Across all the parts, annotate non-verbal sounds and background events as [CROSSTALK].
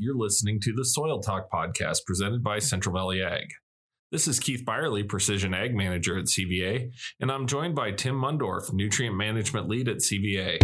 You're listening to the Soil Talk podcast presented by Central Valley Ag. This is Keith Byerly, Precision Ag Manager at CVA, and I'm joined by Tim Mundorf, Nutrient Management Lead at CVA.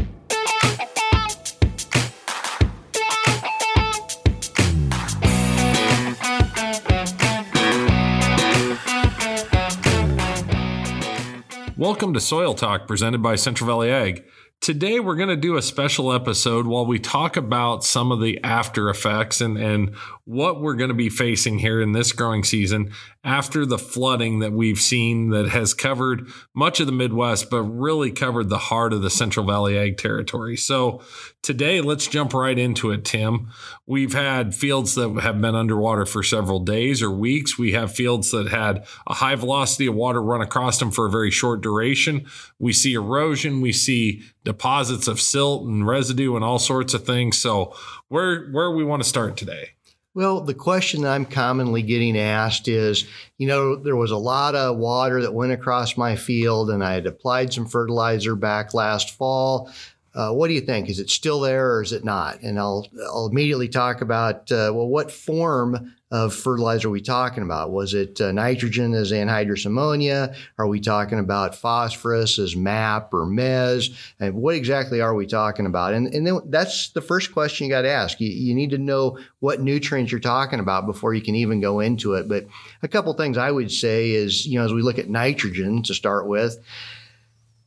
Welcome to Soil Talk presented by Central Valley Ag. Today, we're going to do a special episode while we talk about some of the after effects and, and what we're going to be facing here in this growing season after the flooding that we've seen that has covered much of the Midwest, but really covered the heart of the Central Valley Ag territory. So, today, let's jump right into it, Tim. We've had fields that have been underwater for several days or weeks. We have fields that had a high velocity of water run across them for a very short duration. We see erosion, we see deposits of silt and residue and all sorts of things. So, where where we want to start today? Well, the question I'm commonly getting asked is, you know, there was a lot of water that went across my field and I had applied some fertilizer back last fall. Uh, what do you think? Is it still there or is it not? And I'll I'll immediately talk about uh, well, what form of fertilizer are we talking about? Was it uh, nitrogen as anhydrous ammonia? Are we talking about phosphorus as MAP or MES? And what exactly are we talking about? And and then that's the first question you got to ask. You, you need to know what nutrients you're talking about before you can even go into it. But a couple things I would say is you know as we look at nitrogen to start with,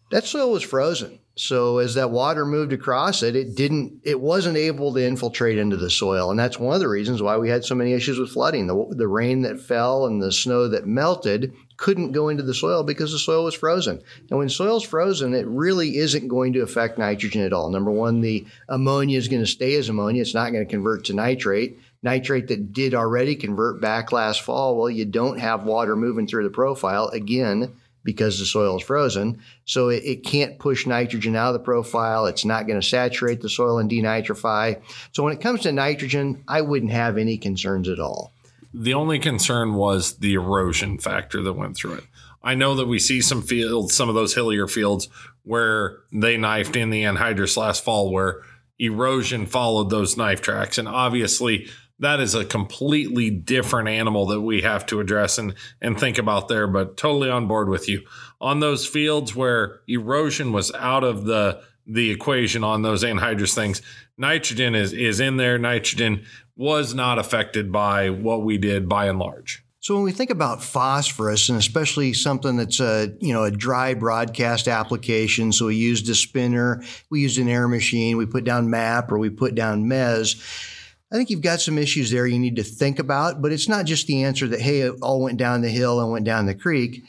that soil was frozen so as that water moved across it, it didn't, it wasn't able to infiltrate into the soil. And that's one of the reasons why we had so many issues with flooding. The, the rain that fell and the snow that melted couldn't go into the soil because the soil was frozen. And when soil's frozen, it really isn't going to affect nitrogen at all. Number one, the ammonia is going to stay as ammonia. It's not going to convert to nitrate. Nitrate that did already convert back last fall, well, you don't have water moving through the profile. Again, because the soil is frozen. So it, it can't push nitrogen out of the profile. It's not going to saturate the soil and denitrify. So when it comes to nitrogen, I wouldn't have any concerns at all. The only concern was the erosion factor that went through it. I know that we see some fields, some of those hillier fields, where they knifed in the anhydrous last fall, where erosion followed those knife tracks. And obviously, that is a completely different animal that we have to address and and think about there but totally on board with you. On those fields where erosion was out of the the equation on those anhydrous things nitrogen is is in there. Nitrogen was not affected by what we did by and large. So when we think about phosphorus, and especially something that's a you know a dry broadcast application, so we used a spinner, we used an air machine, we put down MAP or we put down MES I think you've got some issues there you need to think about, but it's not just the answer that, hey, it all went down the hill and went down the creek.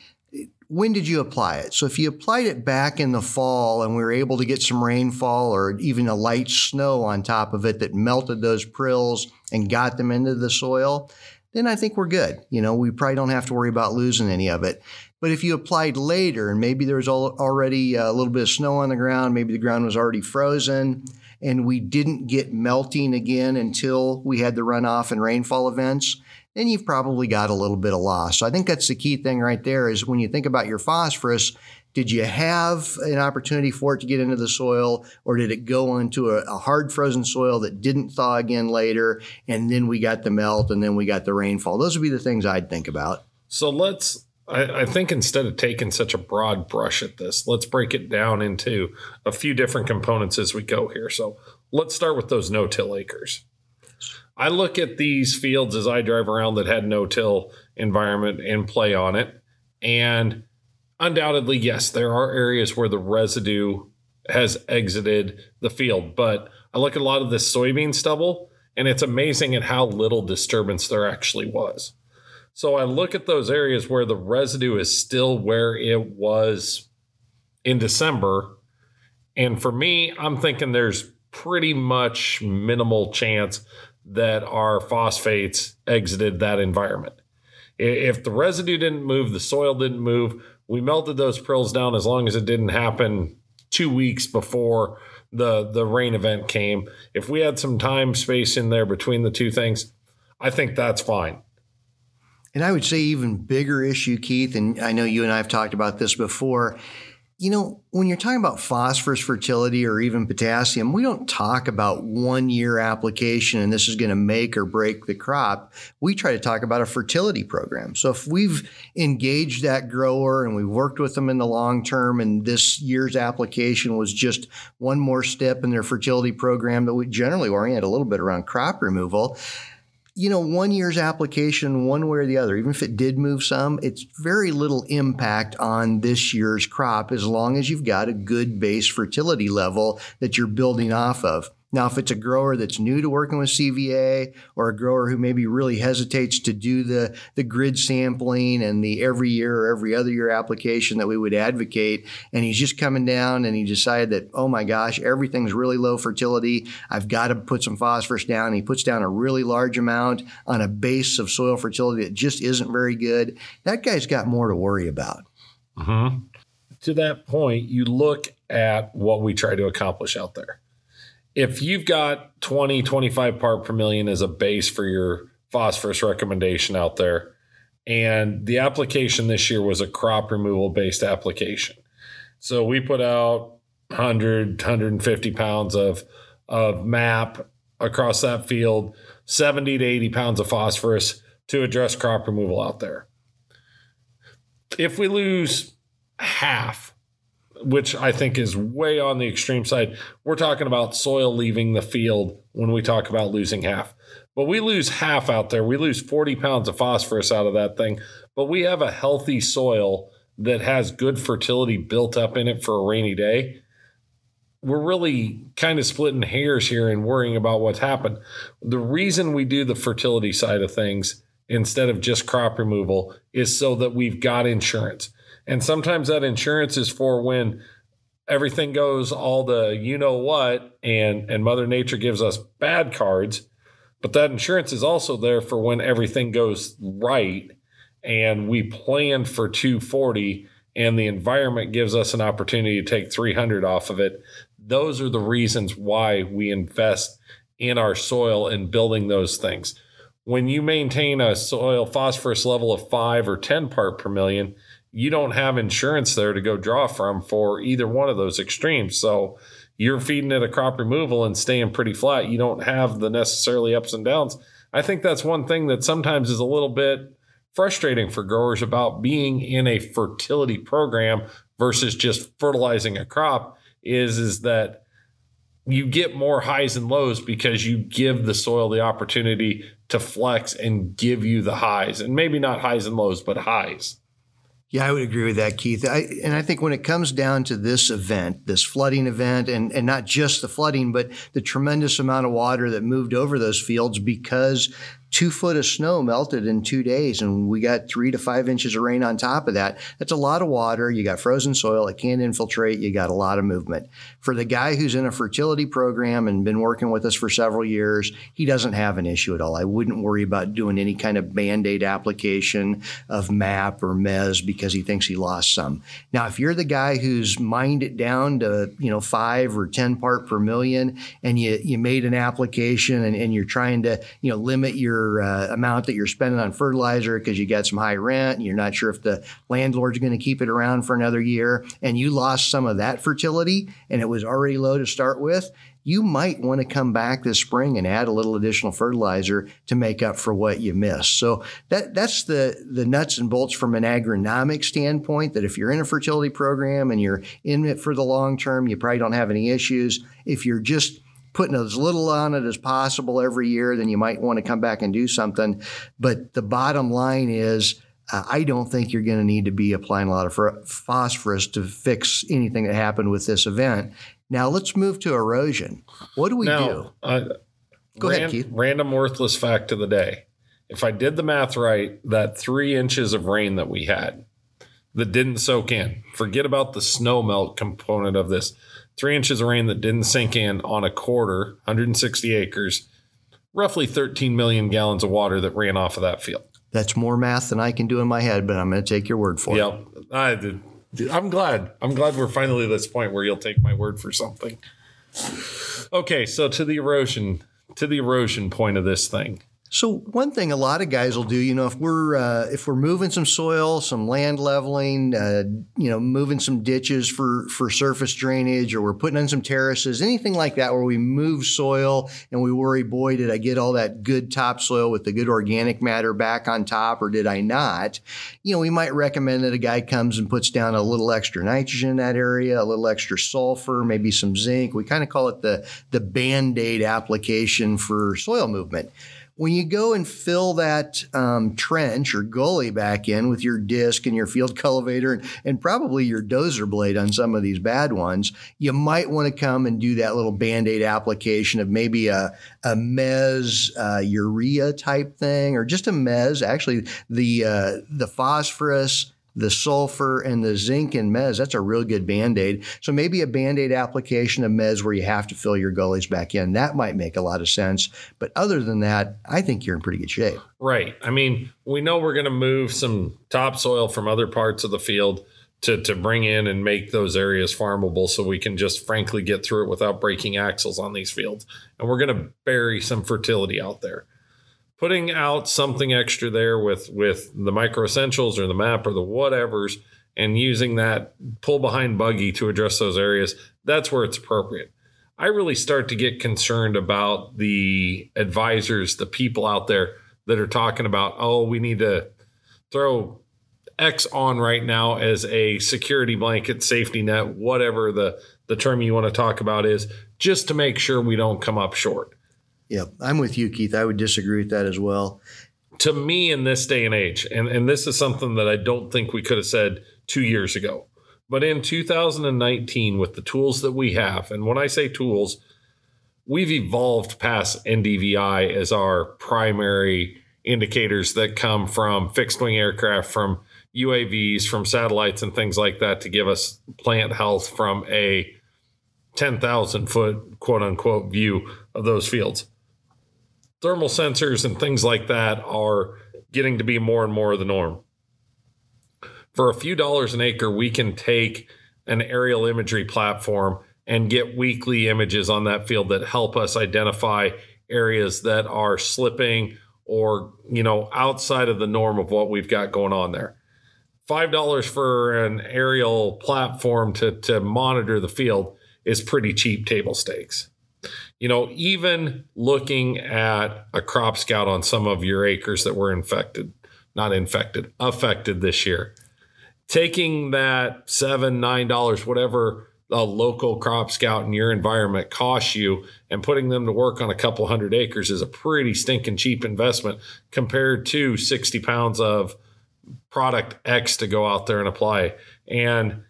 When did you apply it? So if you applied it back in the fall and we were able to get some rainfall or even a light snow on top of it that melted those prills and got them into the soil, then I think we're good. You know, we probably don't have to worry about losing any of it. But if you applied later and maybe there was already a little bit of snow on the ground, maybe the ground was already frozen, and we didn't get melting again until we had the runoff and rainfall events, then you've probably got a little bit of loss. So I think that's the key thing right there is when you think about your phosphorus, did you have an opportunity for it to get into the soil or did it go into a, a, hard frozen soil that didn't thaw again later and then we got the melt and then we got the rainfall those would be the things i'd think about so let's I, I, think instead of taking such a broad brush at this, let's break it down into a few different components as we go here. So let's start with those no till acres. I look at these fields as I drive around that had no till environment and play on it. And undoubtedly, yes, there are areas where the residue has exited the field. But I look at a lot of this soybean stubble, and it's amazing at how little disturbance there actually was. So I look at those areas where the residue is still where it was in December. And for me, I'm thinking there's pretty much minimal chance that our phosphates exited that environment. If the residue didn't move, the soil didn't move, we melted those prills down as long as it didn't happen two weeks before the the rain event came. If we had some time space in there between the two things, I think that's fine. And I would say even bigger issue, Keith, and I know you and I have talked about this before. you know, when you're talking about phosphorus fertility or even potassium, we don't talk about one year application and this is going to make or break the crop. We try to talk about a fertility program. So if we've engaged that grower and we've worked with them in the long term and this year's application was just one more step in their fertility program that we generally orient a little bit around crop removal, you know, one year's application, one way or the other, even if it did move some, it's very little impact on this year's crop as long as you've got a good base fertility level that you're building off of. Now, if it's a grower that's new to working with CVA or a grower who maybe really hesitates to do the, the grid sampling and the every year or every other year application that we would advocate, and he's just coming down and he decided that, oh my gosh, everything's really low fertility. I've got to put some phosphorus down. And he puts down a really large amount on a base of soil fertility that just isn't very good. That guy's got more to worry about. Mm-hmm. To that point, you look at what we try to accomplish out there if you've got 20, 25 part per million as a base for your phosphorus recommendation out there, and the application this year was a crop removal based application. So we put out 100, 150 pounds of, of MAP across that field, 70 to 80 pounds of phosphorus to address crop removal out there. If we lose half which I think is way on the extreme side. We're talking about soil leaving the field when we talk about losing half. But we lose half out there. We lose 40 pounds of phosphorus out of that thing. But we have a healthy soil that has good fertility built up in it for a rainy day. We're really kind of splitting hairs here and worrying about what's happened. The reason we do the fertility side of things instead of just crop removal is so that we've got insurance and sometimes that insurance is for when everything goes all the you know what and and mother nature gives us bad cards but that insurance is also there for when everything goes right and we plan for 240 and the environment gives us an opportunity to take 300 off of it. Those are the reasons why we invest in our soil and building those things. When you maintain a soil phosphorus level of 5 or 10 part per million you don't have insurance there to go draw from for either one of those extremes. So you're feeding it a crop removal and staying pretty flat. You don't have the necessarily ups and downs. I think that's one thing that sometimes is a little bit frustrating for growers about being in a fertility program versus just fertilizing a crop is is that you get more highs and lows because you give the soil the opportunity to flex and give you the highs and maybe not highs and lows but highs yeah, I would agree with that, Keith. I, and I think when it comes down to this event, this flooding event, and, and not just the flooding, but the tremendous amount of water that moved over those fields because two foot of snow melted in two days and we got three to five inches of rain on top of that. That's a lot of water. You got frozen soil. It can't infiltrate. You got a lot of movement. For the guy who's in a fertility program and been working with us for several years, he doesn't have an issue at all. I wouldn't worry about doing any kind of band-aid application of MAP or MES because he thinks he lost some. Now, if you're the guy who's mined it down to, you know, five or 10 part per million and you, you made an application and, and you're trying to, you know, limit your your uh, amount that you're spending on fertilizer because you got some high rent and you're not sure if the landlord's going to keep it around for another year and you lost some of that fertility and it was already low to start with, you might want to come back this spring and add a little additional fertilizer to make up for what you missed. So that that's the the nuts and bolts from an agronomic standpoint. That if you're in a fertility program and you're in it for the long term, you probably don't have any issues. If you're just putting as little on it as possible every year, then you might want to come back and do something. But the bottom line is, uh, I don't think you're going to need to be applying a lot of phosphorus to fix anything that happened with this event. Now let's move to erosion. What do we now, do? Uh, Go ran, ahead, Keith. Random worthless fact of the day. If I did the math right, that three inches of rain that we had that didn't soak in, forget about the snow melt component of this three inches of rain that didn't sink in on a quarter, 160 acres, roughly 13 million gallons of water that ran off of that field. That's more math than I can do in my head, but I'm going to take your word for yep. it. Yep. I'm glad. I'm glad we're finally at this point where you'll take my word for something. Okay, so to the erosion, to the erosion point of this thing. So one thing a lot of guys will do, you know, if we're uh, if we're moving some soil, some land leveling, uh, you know, moving some ditches for for surface drainage, or we're putting in some terraces, anything like that, where we move soil and we worry, boy, did I get all that good topsoil with the good organic matter back on top, or did I not? You know, we might recommend that a guy comes and puts down a little extra nitrogen in that area, a little extra sulfur, maybe some zinc. We kind of call it the the band aid application for soil movement when you go and fill that um, trench or gully back in with your disc and your field [LAUGHS] cultivator and, and, probably your dozer blade on some of these bad ones, you might want to come and do that little band aid application of maybe a, a mez uh, urea type thing or just a mez. Actually, the uh, the phosphorus the sulfur and the zinc and mez, that's a real good band aid. So maybe a band aid application of mez where you have to fill your gullies back in, that might make a lot of sense. But other than that, I think you're in pretty good shape. Right. I mean, we know we're going to move some topsoil from other parts of the field to, to bring in and make those areas farmable so we can just frankly get through it without breaking axles on these fields. And we're going to bury some fertility out there putting out something extra there with with the MicroEssentials or the MAP or the whatevers and using that pull behind buggy to address those areas that's where it's appropriate. I really start to get concerned about the advisors the people out there that are talking about oh we need to throw x on right now as a security blanket safety net whatever the the term you want to talk about is just to make sure we don't come up short Yep, I'm with you, Keith. I would disagree with that as well. To me, in this day and age, and, and this is something that I don't think we could have said two years ago, but in 2019, with the tools that we have, and when I say tools, we've evolved past NDVI as our primary indicators that come from fixed wing aircraft, from UAVs, from satellites, and things like that to give us plant health from a 10,000 foot quote unquote view of those fields thermal sensors and things like that are getting to be more and more of the norm. For a few dollars an acre, we can take an aerial imagery platform and get weekly images on that field that help us identify areas that are slipping or, you know, outside of the norm of what we've got going on there. $5 for an aerial platform to, to monitor the field is pretty cheap table stakes you know, even looking at a crop scout on some of your acres that were infected, not infected, affected this year, taking that seven, nine dollars, whatever a local crop scout in your environment costs you and putting them to work on a couple hundred acres is a pretty stinking cheap investment compared to 60 pounds of product X to go out there and apply. And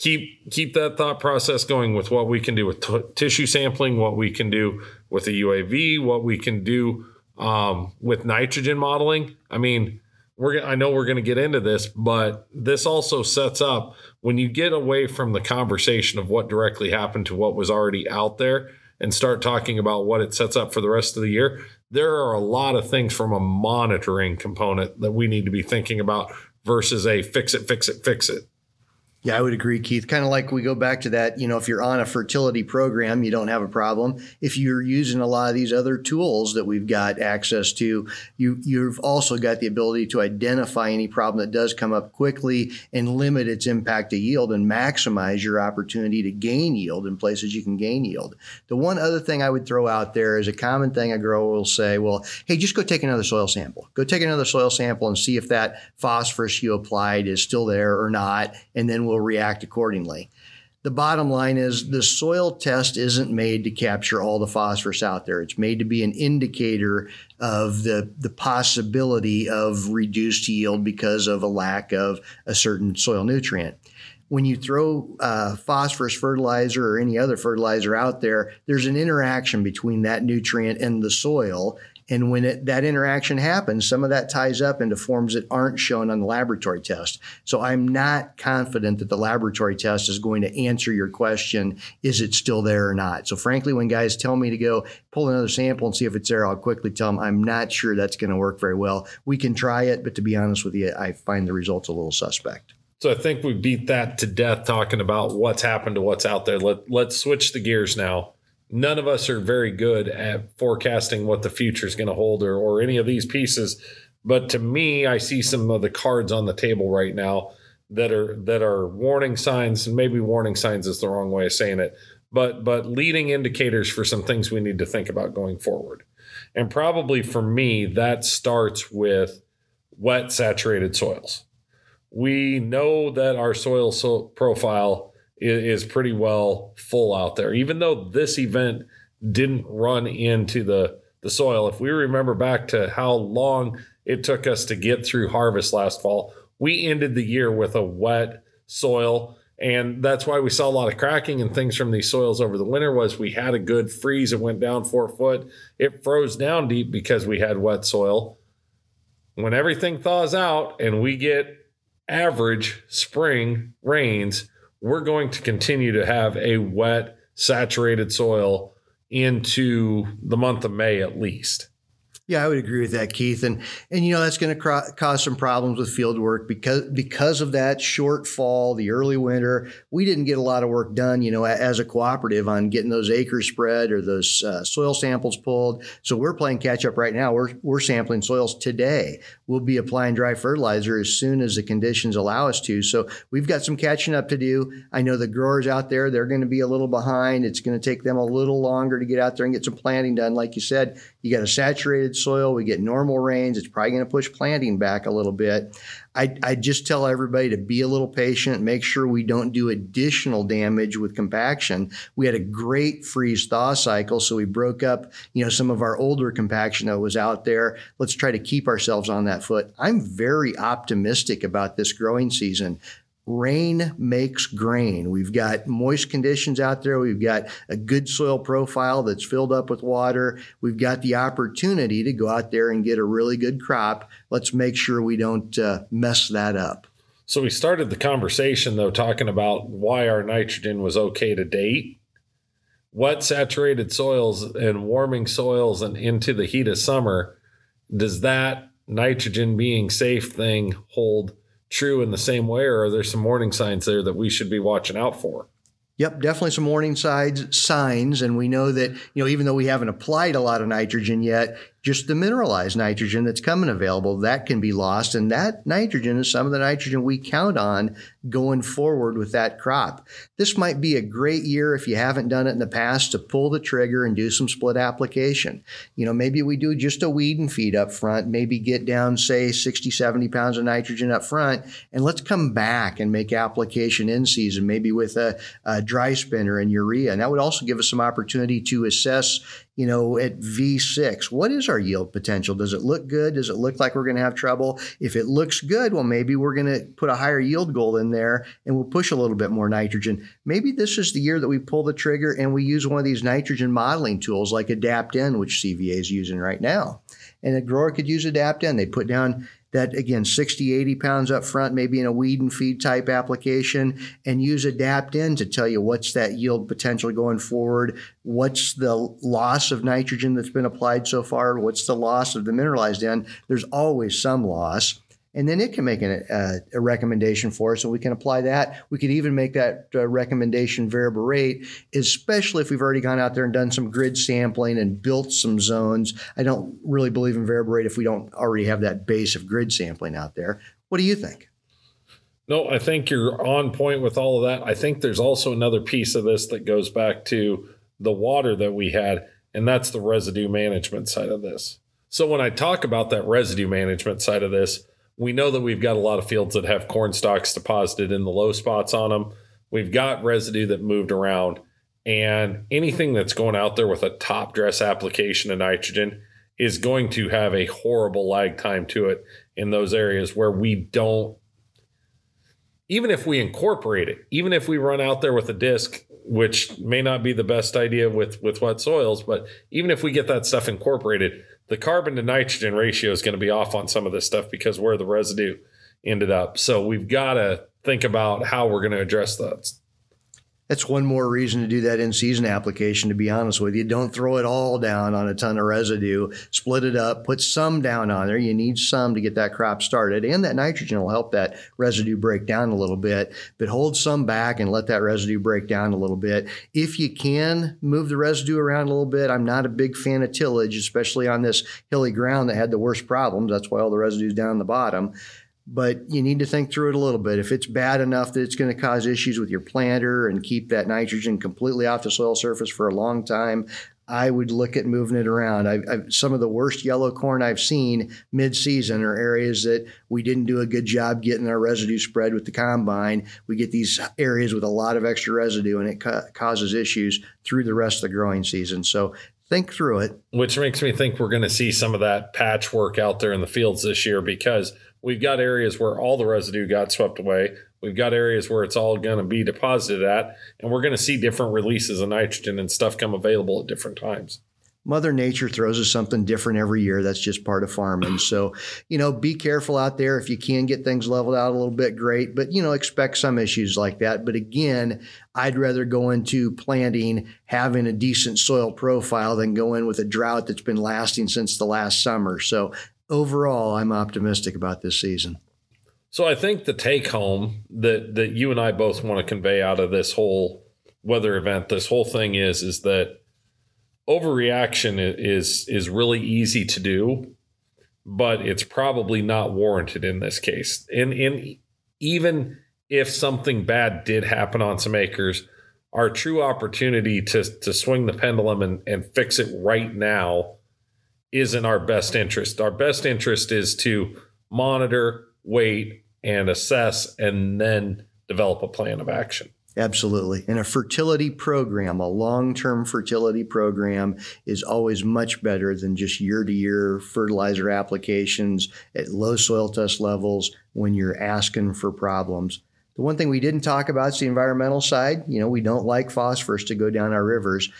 keep keep that thought process going with what we can do with t- tissue sampling, what we can do with a UAV, what we can do um, with nitrogen modeling. I mean, we're I know we're going to get into this, but this also sets up when you get away from the conversation of what directly happened to what was already out there and start talking about what it sets up for the rest of the year. There are a lot of things from a monitoring component that we need to be thinking about versus a fix it, fix it, fix it. Yeah, I would agree, Keith. Kind of like we go back to that, you know, if you're on a fertility program, you don't have a problem. If you're using a lot of these other tools that we've got access to, you you've also got the ability to identify any problem that does come up quickly and limit its impact to yield and maximize your opportunity to gain yield in places you can gain yield. The one other thing I would throw out there is a common thing a grower will say, well, hey, just go take another soil sample. Go take another soil sample and see if that phosphorus you applied is still there or not, and then will react accordingly. The bottom line is the soil test isn't made to capture all the phosphorus out there. It's made to be an indicator of the, the possibility of reduced yield because of a lack of a certain soil nutrient when you throw uh, phosphorus fertilizer or any other fertilizer out there, there's an interaction between that nutrient and the soil. And when it, that interaction happens, some of that ties up into forms that aren't shown on the laboratory test. So I'm not confident that the laboratory test is going to answer your question, is it still there or not? So frankly, when guys tell me to go pull another sample and see if it's there, I'll quickly tell them I'm not sure that's going to work very well. We can try it, but to be honest with you, I find the results a little suspect. So I think we beat that to death talking about what's happened to what's out there. Let, let's switch the gears now none of us are very good at forecasting what the future is going to hold or, or any of these pieces. But to me, I see some of the cards on the table right now that are that are warning signs, and maybe warning signs is the wrong way of saying it, but but leading indicators for some things we need to think about going forward. And probably for me, that starts with wet saturated soils. We know that our soil so profile is, pretty well full out there, even though this event didn't run into the, the soil. If we remember back to how long it took us to get through harvest last fall, we ended the year with a wet soil. And that's why we saw a lot of cracking and things from these soils over the winter was we had a good freeze. It went down four foot. It froze down deep because we had wet soil. When everything thaws out and we get average spring rains we're going to continue to have a wet saturated soil into the month of may at least yeah, I would agree with that, Keith. And and you know that's going to cro- cause some problems with field work because because of that short fall, the early winter. We didn't get a lot of work done, you know, as a cooperative on getting those acres spread or those uh, soil samples pulled. So we're playing catch up right now. We're we're sampling soils today. We'll be applying dry fertilizer as soon as the conditions allow us to. So we've got some catching up to do. I know the growers out there they're going to be a little behind. It's going to take them a little longer to get out there and get some planting done. Like you said, you got a saturated soil, we get normal rains. It's probably going to push planting back a little bit. I, I just tell everybody to be a little patient, make sure we don't do additional damage with compaction. We had a great freeze thaw cycle, so we broke up, you know, some of our older compaction that was out there. Let's try to keep ourselves on that foot. I'm very optimistic about this growing season rain makes grain. We've got moist conditions out there. We've got a good soil profile that's filled up with water. We've got the opportunity to go out there and get a really good crop. Let's make sure we don't uh, mess that up. So we started the conversation though talking about why our nitrogen was okay to date. Wet saturated soils and warming soils and into the heat of summer, does that nitrogen being safe thing hold true in the same way, or are there some warning signs there that we should be watching out for? Yep, definitely some warning signs signs, and we know that you know even though we haven't applied a lot of nitrogen yet, just the mineralized nitrogen that's coming available, that can be lost. And that nitrogen is some of the nitrogen we count on going forward with that crop. This might be a great year if you haven't done it in the past to pull the trigger and do some split application. You know, maybe we do just a weed and feed up front, maybe get down, say, 60, 70 pounds of nitrogen up front, and let's come back and make application in season, maybe with a, a dry spinner and urea. And that would also give us some opportunity to assess, you know, at V6. What is our yield potential? Does it look good? Does it look like we're going to have trouble? If it looks good, well, maybe we're going to put a higher yield goal in there and we'll push a little bit more nitrogen. Maybe this is the year that we pull the trigger and we use one of these nitrogen modeling tools like AdaptN, which CVA is using right now. And a grower could use AdaptN. They put down that again 60 80 pounds up front maybe in a weed and feed type application and use AdaptN to tell you what's that yield potential going forward what's the loss of nitrogen that's been applied so far what's the loss of the mineralized N there's always some loss and then it can make an, uh, a recommendation for us, and we can apply that. We could even make that uh, recommendation variable rate, especially if we've already gone out there and done some grid sampling and built some zones. I don't really believe in variable rate if we don't already have that base of grid sampling out there. What do you think? No, I think you're on point with all of that. I think there's also another piece of this that goes back to the water that we had, and that's the residue management side of this. So when I talk about that residue management side of this, we know that we've got a lot of fields that have corn stalks deposited in the low spots on them. We've got residue that moved around, and anything that's going out there with a top dress application of nitrogen is going to have a horrible lag time to it in those areas where we don't even if we incorporate it, even if we run out there with a disc, which may not be the best idea with with wet soils, but even if we get that stuff incorporated, the carbon to nitrogen ratio is going to be off on some of this stuff because where the residue ended up. So we've got to think about how we're going to address that. That's one more reason to do that in season application, to be honest with you. Don't throw it all down on a ton of residue. Split it up, put some down on there. You need some to get that crop started. And that nitrogen will help that residue break down a little bit, but hold some back and let that residue break down a little bit. If you can move the residue around a little bit, I'm not a big fan of tillage, especially on this hilly ground that had the worst problems. That's why all the residue is down the bottom but you need to think through it a little bit. If it's bad enough that it's going to cause issues with your planter and keep that nitrogen completely off the soil surface for a long time, I would look at moving it around. I, I, some of the worst yellow corn I've seen mid-season are areas that we didn't do a good job getting our residue spread with the combine. We get these areas with a lot of extra residue, and it ca- causes issues through the rest of the growing season. So think through it. Which makes me think we're going to see some of that patchwork out there in the fields this year because – We've got areas where all the residue got swept away. We've got areas where it's all going to be deposited at, and we're going to see different releases of nitrogen and stuff come available at different times. Mother Nature throws us something different every year. That's just part of farming. So, you know, be careful out there. If you can get things leveled out a little bit, great. But, you know, expect some issues like that. But again, I'd rather go into planting having a decent soil profile than go in with a drought that's been lasting since the last summer. So overall, I'm optimistic about this season. So I think the take home that that you and I both want to convey out of this whole weather event, this whole thing is is that overreaction is is really easy to do, but it's probably not warranted in this case. And in even if something bad did happen on some acres, our true opportunity to to swing the pendulum and, and fix it right now is in our best interest. Our best interest is to monitor, wait, and assess, and then develop a plan of action. Absolutely. And a fertility program, a long term fertility program, is always much better than just year to year fertilizer applications at low soil test levels when you're asking for problems. The one thing we didn't talk about is the environmental side. You know, we don't like phosphorus to go down our rivers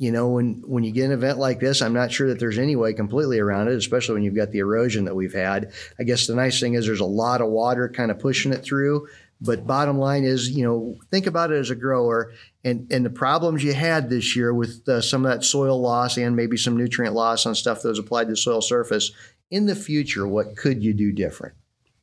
you know, when when you get an event like this, I'm not sure that there's any way completely around it, especially when you've got the erosion that we've had. I guess the nice thing is there's a lot of water kind of pushing it through. But bottom line is, you know, think about it as a grower and, and the problems you had this year with uh, some of that soil loss and maybe some nutrient loss on stuff that was applied to the soil surface. In the future, what could you do different?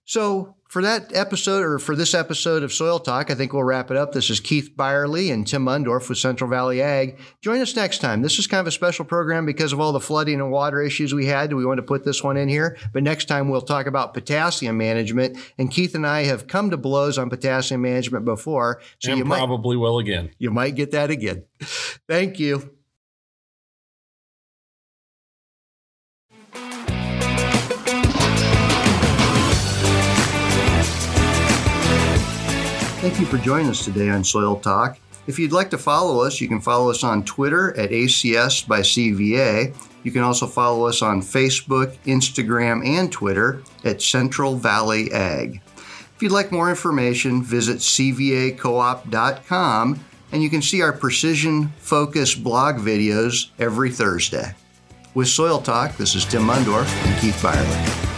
So for that episode, or for this episode of Soil Talk, I think we'll wrap it up. This is Keith Byerly and Tim Mundorf with Central Valley Ag. Join us next time. This is kind of a special program because of all the flooding and water issues we had. We want to put this one in here. But next time we'll talk about potassium management. And Keith and I have come to blows on potassium management before. So and you probably might, will again. You might get that again. Thank you. Thank you for joining us today on Soil Talk. If you'd like to follow us, you can follow us on Twitter at ACS by CVA. You can also follow us on Facebook, Instagram, and Twitter at Central Valley Ag. If you'd like more information, visit cvacoop.com and you can see our precision focus blog videos every Thursday. With Soil Talk, this is Tim Mundorf and Keith Byerly.